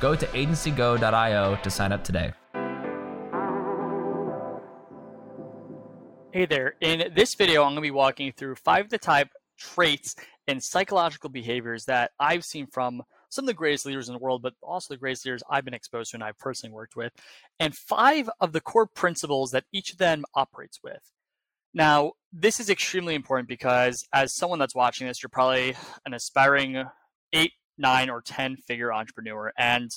go to agencygo.io to sign up today. Hey there. In this video, I'm going to be walking through five of the type traits and psychological behaviors that I've seen from some of the greatest leaders in the world, but also the greatest leaders I've been exposed to and I've personally worked with, and five of the core principles that each of them operates with. Now, this is extremely important because as someone that's watching this, you're probably an aspiring eight, nine, or 10 figure entrepreneur. And,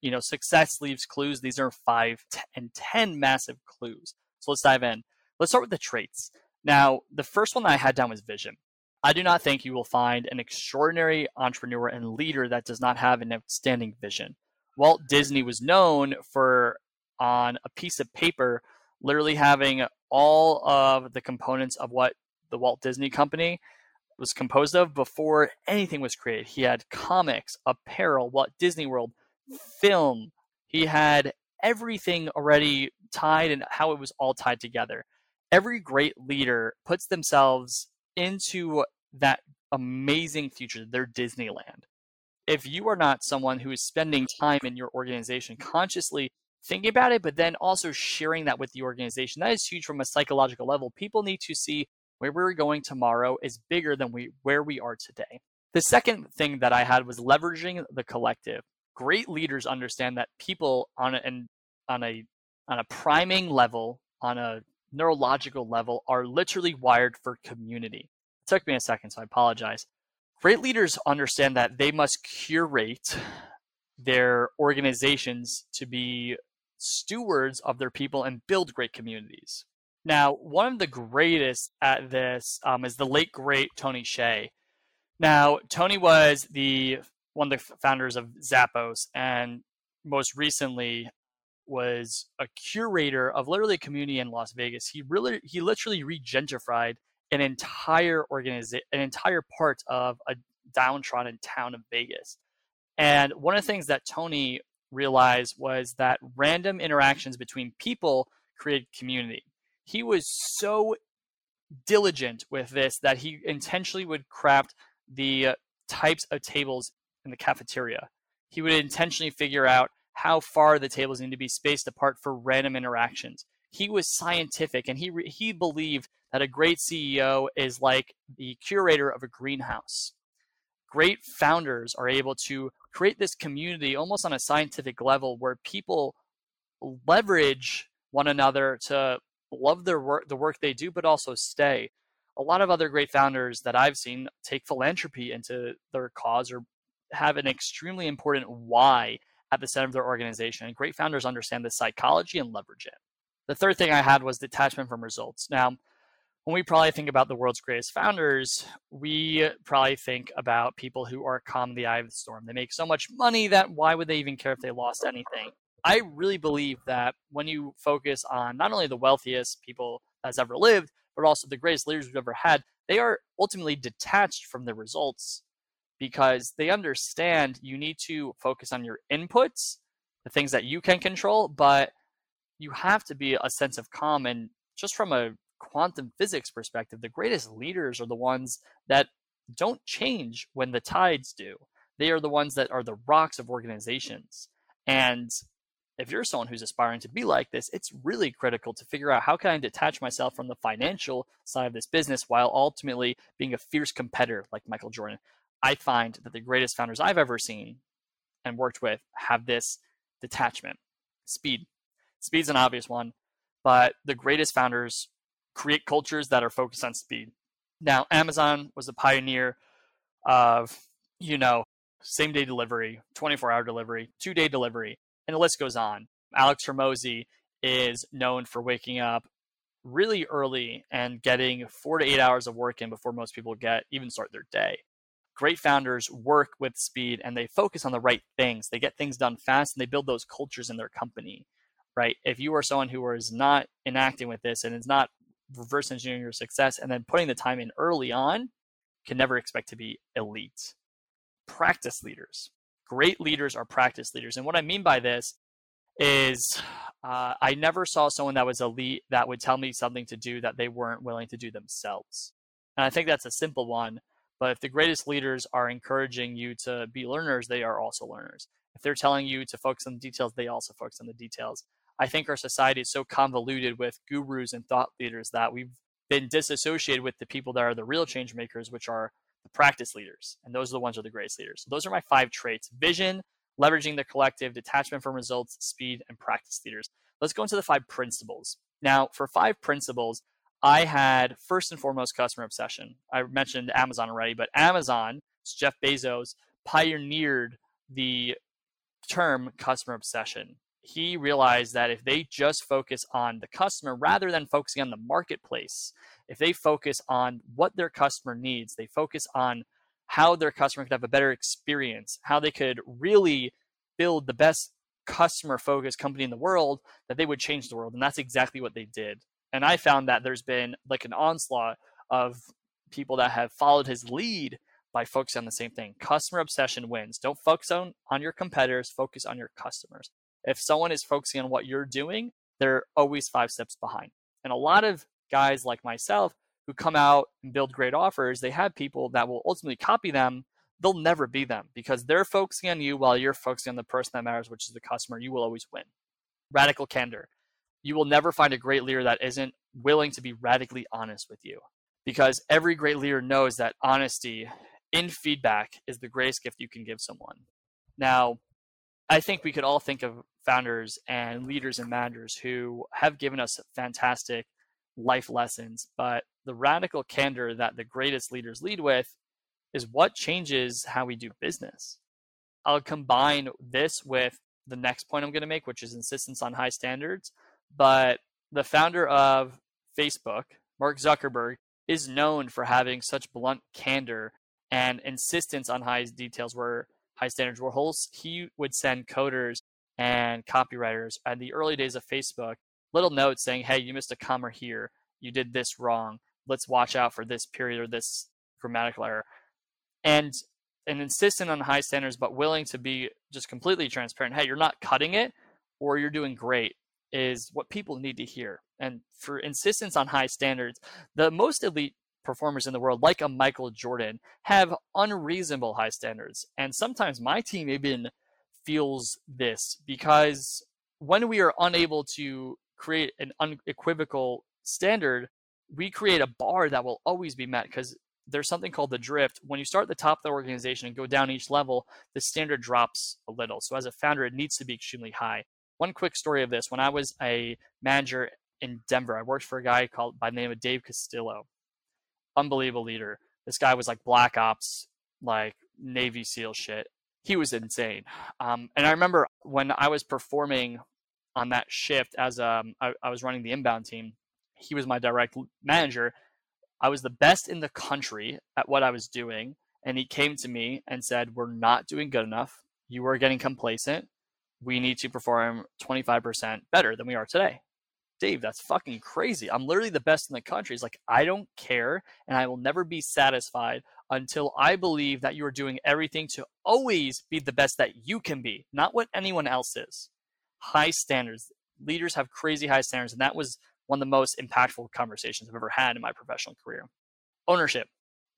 you know, success leaves clues. These are five and 10 massive clues. So let's dive in. Let's start with the traits. Now, the first one that I had down was vision. I do not think you will find an extraordinary entrepreneur and leader that does not have an outstanding vision. Walt Disney was known for, on a piece of paper, literally having all of the components of what the Walt Disney Company was composed of before anything was created. He had comics, apparel, Walt Disney World, film. He had everything already tied and how it was all tied together every great leader puts themselves into that amazing future, their Disneyland. If you are not someone who is spending time in your organization consciously thinking about it, but then also sharing that with the organization, that is huge from a psychological level. People need to see where we're going tomorrow is bigger than we where we are today. The second thing that I had was leveraging the collective. Great leaders understand that people on a, on a on a priming level, on a neurological level are literally wired for community. It took me a second, so I apologize. Great leaders understand that they must curate their organizations to be stewards of their people and build great communities. Now, one of the greatest at this um, is the late great Tony Hsieh. Now, Tony was the one of the founders of Zappos, and most recently was a curator of literally a community in Las Vegas. He really he literally regentrified an entire organization, an entire part of a downtrodden town of Vegas. And one of the things that Tony realized was that random interactions between people create community. He was so diligent with this that he intentionally would craft the uh, types of tables in the cafeteria. He would intentionally figure out how far the tables need to be spaced apart for random interactions. He was scientific and he, he believed that a great CEO is like the curator of a greenhouse. Great founders are able to create this community almost on a scientific level where people leverage one another to love their work, the work they do, but also stay. A lot of other great founders that I've seen take philanthropy into their cause or have an extremely important why at the center of their organization. And great founders understand the psychology and leverage it. The third thing I had was detachment from results. Now, when we probably think about the world's greatest founders, we probably think about people who are calm in the eye of the storm. They make so much money that why would they even care if they lost anything? I really believe that when you focus on not only the wealthiest people that's ever lived, but also the greatest leaders we've ever had, they are ultimately detached from the results because they understand you need to focus on your inputs, the things that you can control, but you have to be a sense of calm. And just from a quantum physics perspective, the greatest leaders are the ones that don't change when the tides do. They are the ones that are the rocks of organizations. And if you're someone who's aspiring to be like this, it's really critical to figure out how can I detach myself from the financial side of this business while ultimately being a fierce competitor like Michael Jordan. I find that the greatest founders I've ever seen and worked with have this detachment. Speed. Speed's an obvious one, but the greatest founders create cultures that are focused on speed. Now, Amazon was a pioneer of, you know, same day delivery, 24 hour delivery, two day delivery, and the list goes on. Alex Hormozi is known for waking up really early and getting four to eight hours of work in before most people get even start their day great founders work with speed and they focus on the right things. They get things done fast and they build those cultures in their company. right? If you are someone who is not enacting with this and is not reverse engineering your success and then putting the time in early on, can never expect to be elite. Practice leaders. Great leaders are practice leaders. And what I mean by this is uh, I never saw someone that was elite that would tell me something to do that they weren't willing to do themselves. And I think that's a simple one. But if the greatest leaders are encouraging you to be learners, they are also learners. If they're telling you to focus on the details, they also focus on the details. I think our society is so convoluted with gurus and thought leaders that we've been disassociated with the people that are the real change makers, which are the practice leaders. And those are the ones who are the greatest leaders. So those are my five traits vision, leveraging the collective, detachment from results, speed, and practice leaders. Let's go into the five principles. Now, for five principles, I had first and foremost customer obsession. I mentioned Amazon already, but Amazon, Jeff Bezos, pioneered the term customer obsession. He realized that if they just focus on the customer rather than focusing on the marketplace, if they focus on what their customer needs, they focus on how their customer could have a better experience, how they could really build the best customer focused company in the world, that they would change the world. And that's exactly what they did. And I found that there's been like an onslaught of people that have followed his lead by focusing on the same thing. Customer obsession wins. Don't focus on, on your competitors, focus on your customers. If someone is focusing on what you're doing, they're always five steps behind. And a lot of guys like myself who come out and build great offers, they have people that will ultimately copy them. They'll never be them because they're focusing on you while you're focusing on the person that matters, which is the customer. You will always win. Radical candor. You will never find a great leader that isn't willing to be radically honest with you because every great leader knows that honesty in feedback is the greatest gift you can give someone. Now, I think we could all think of founders and leaders and managers who have given us fantastic life lessons, but the radical candor that the greatest leaders lead with is what changes how we do business. I'll combine this with the next point I'm going to make, which is insistence on high standards. But the founder of Facebook, Mark Zuckerberg, is known for having such blunt candor and insistence on high details where high standards were holes. He would send coders and copywriters at the early days of Facebook little notes saying, hey, you missed a comma here. You did this wrong. Let's watch out for this period or this grammatical error. And an insistent on high standards, but willing to be just completely transparent. Hey, you're not cutting it or you're doing great is what people need to hear. And for insistence on high standards, the most elite performers in the world, like a Michael Jordan, have unreasonable high standards. And sometimes my team even feels this because when we are unable to create an unequivocal standard, we create a bar that will always be met because there's something called the drift. When you start at the top of the organization and go down each level, the standard drops a little. So as a founder, it needs to be extremely high. One quick story of this: when I was a manager in Denver, I worked for a guy called by the name of Dave Castillo. Unbelievable leader. This guy was like black ops, like Navy SEAL shit. He was insane. Um, and I remember when I was performing on that shift as um, I, I was running the inbound team. He was my direct manager. I was the best in the country at what I was doing. And he came to me and said, We're not doing good enough. You are getting complacent we need to perform 25% better than we are today. Dave, that's fucking crazy. I'm literally the best in the country. It's like, I don't care and I will never be satisfied until I believe that you are doing everything to always be the best that you can be, not what anyone else is. High standards. Leaders have crazy high standards. And that was one of the most impactful conversations I've ever had in my professional career. Ownership.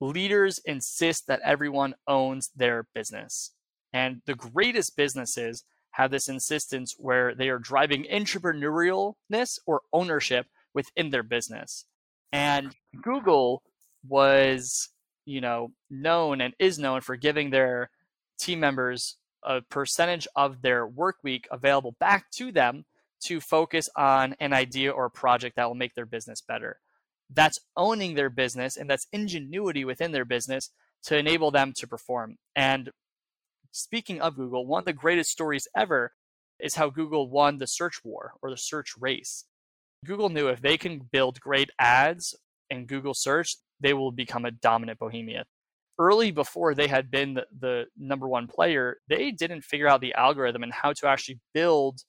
Leaders insist that everyone owns their business. And the greatest businesses have this insistence where they are driving entrepreneurialness or ownership within their business. And Google was, you know, known and is known for giving their team members a percentage of their work week available back to them to focus on an idea or a project that will make their business better. That's owning their business and that's ingenuity within their business to enable them to perform. And speaking of Google, one of the greatest stories ever is how Google won the search war or the search race. Google knew if they can build great ads in Google search, they will become a dominant bohemia. Early before they had been the, the number one player, they didn't figure out the algorithm and how to actually build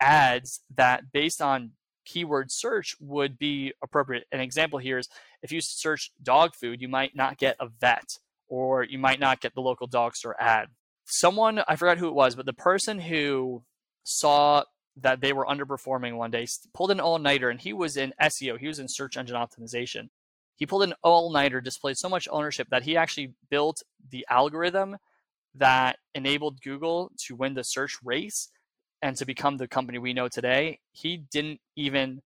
ads that based on keyword search would be appropriate. An example here is if you search dog food, you might not get a vet or you might not get the local dog store ad. Someone, I forgot who it was, but the person who saw that they were underperforming one day pulled an all nighter and he was in SEO, he was in search engine optimization. He pulled an all nighter, displayed so much ownership that he actually built the algorithm that enabled Google to win the search race and to become the company we know today, he didn't even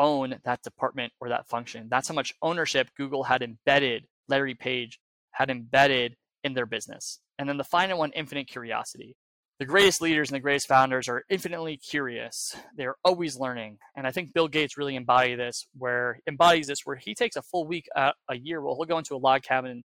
own that department or that function. That's how much ownership Google had embedded, Larry Page had embedded in their business. And then the final one, infinite curiosity. The greatest leaders and the greatest founders are infinitely curious. They're always learning. And I think Bill Gates really embody this, where embodies this, where he takes a full week uh, a year. Well, he'll go into a log cabin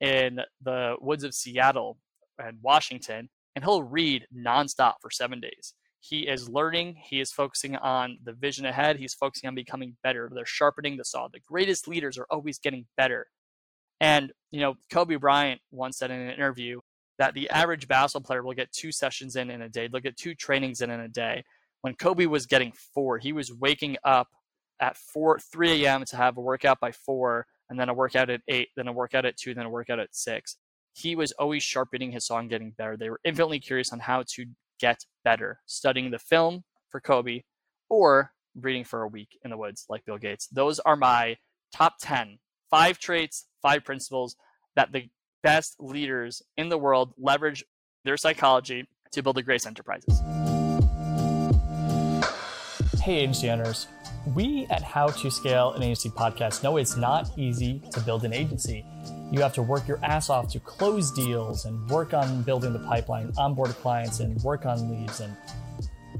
in the woods of Seattle and Washington, and he'll read nonstop for seven days. He is learning. He is focusing on the vision ahead. He's focusing on becoming better. They're sharpening the saw. The greatest leaders are always getting better. And, you know, Kobe Bryant once said in an interview that the average basketball player will get two sessions in in a day. They'll get two trainings in in a day. When Kobe was getting four, he was waking up at 4, 3 a.m. to have a workout by 4 and then a workout at eight, then a workout at two, then a workout at six. He was always sharpening his song, getting better. They were infinitely curious on how to get better, studying the film for Kobe or reading for a week in the woods like Bill Gates. Those are my top 10, five traits, five principles that the best leaders in the world leverage their psychology to build the greatest enterprises. Hey, agency owners. We at How to Scale an Agency podcast know it's not easy to build an agency. You have to work your ass off to close deals and work on building the pipeline, onboard clients, and work on leads and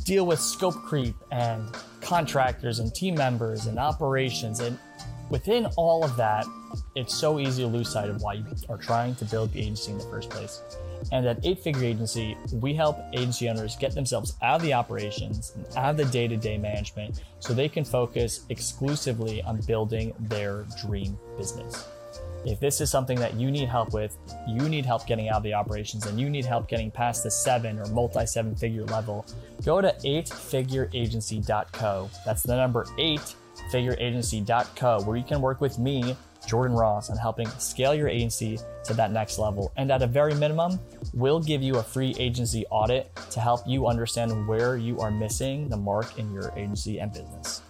deal with scope creep and contractors and team members and operations. And within all of that, it's so easy to lose sight of why you are trying to build the agency in the first place. And at Eight Figure Agency, we help agency owners get themselves out of the operations and out of the day to day management so they can focus exclusively on building their dream business. If this is something that you need help with, you need help getting out of the operations and you need help getting past the seven or multi seven figure level, go to eightfigureagency.co. That's the number eight figureagency.co, where you can work with me Jordan Ross on helping scale your agency to that next level. And at a very minimum, we'll give you a free agency audit to help you understand where you are missing the mark in your agency and business.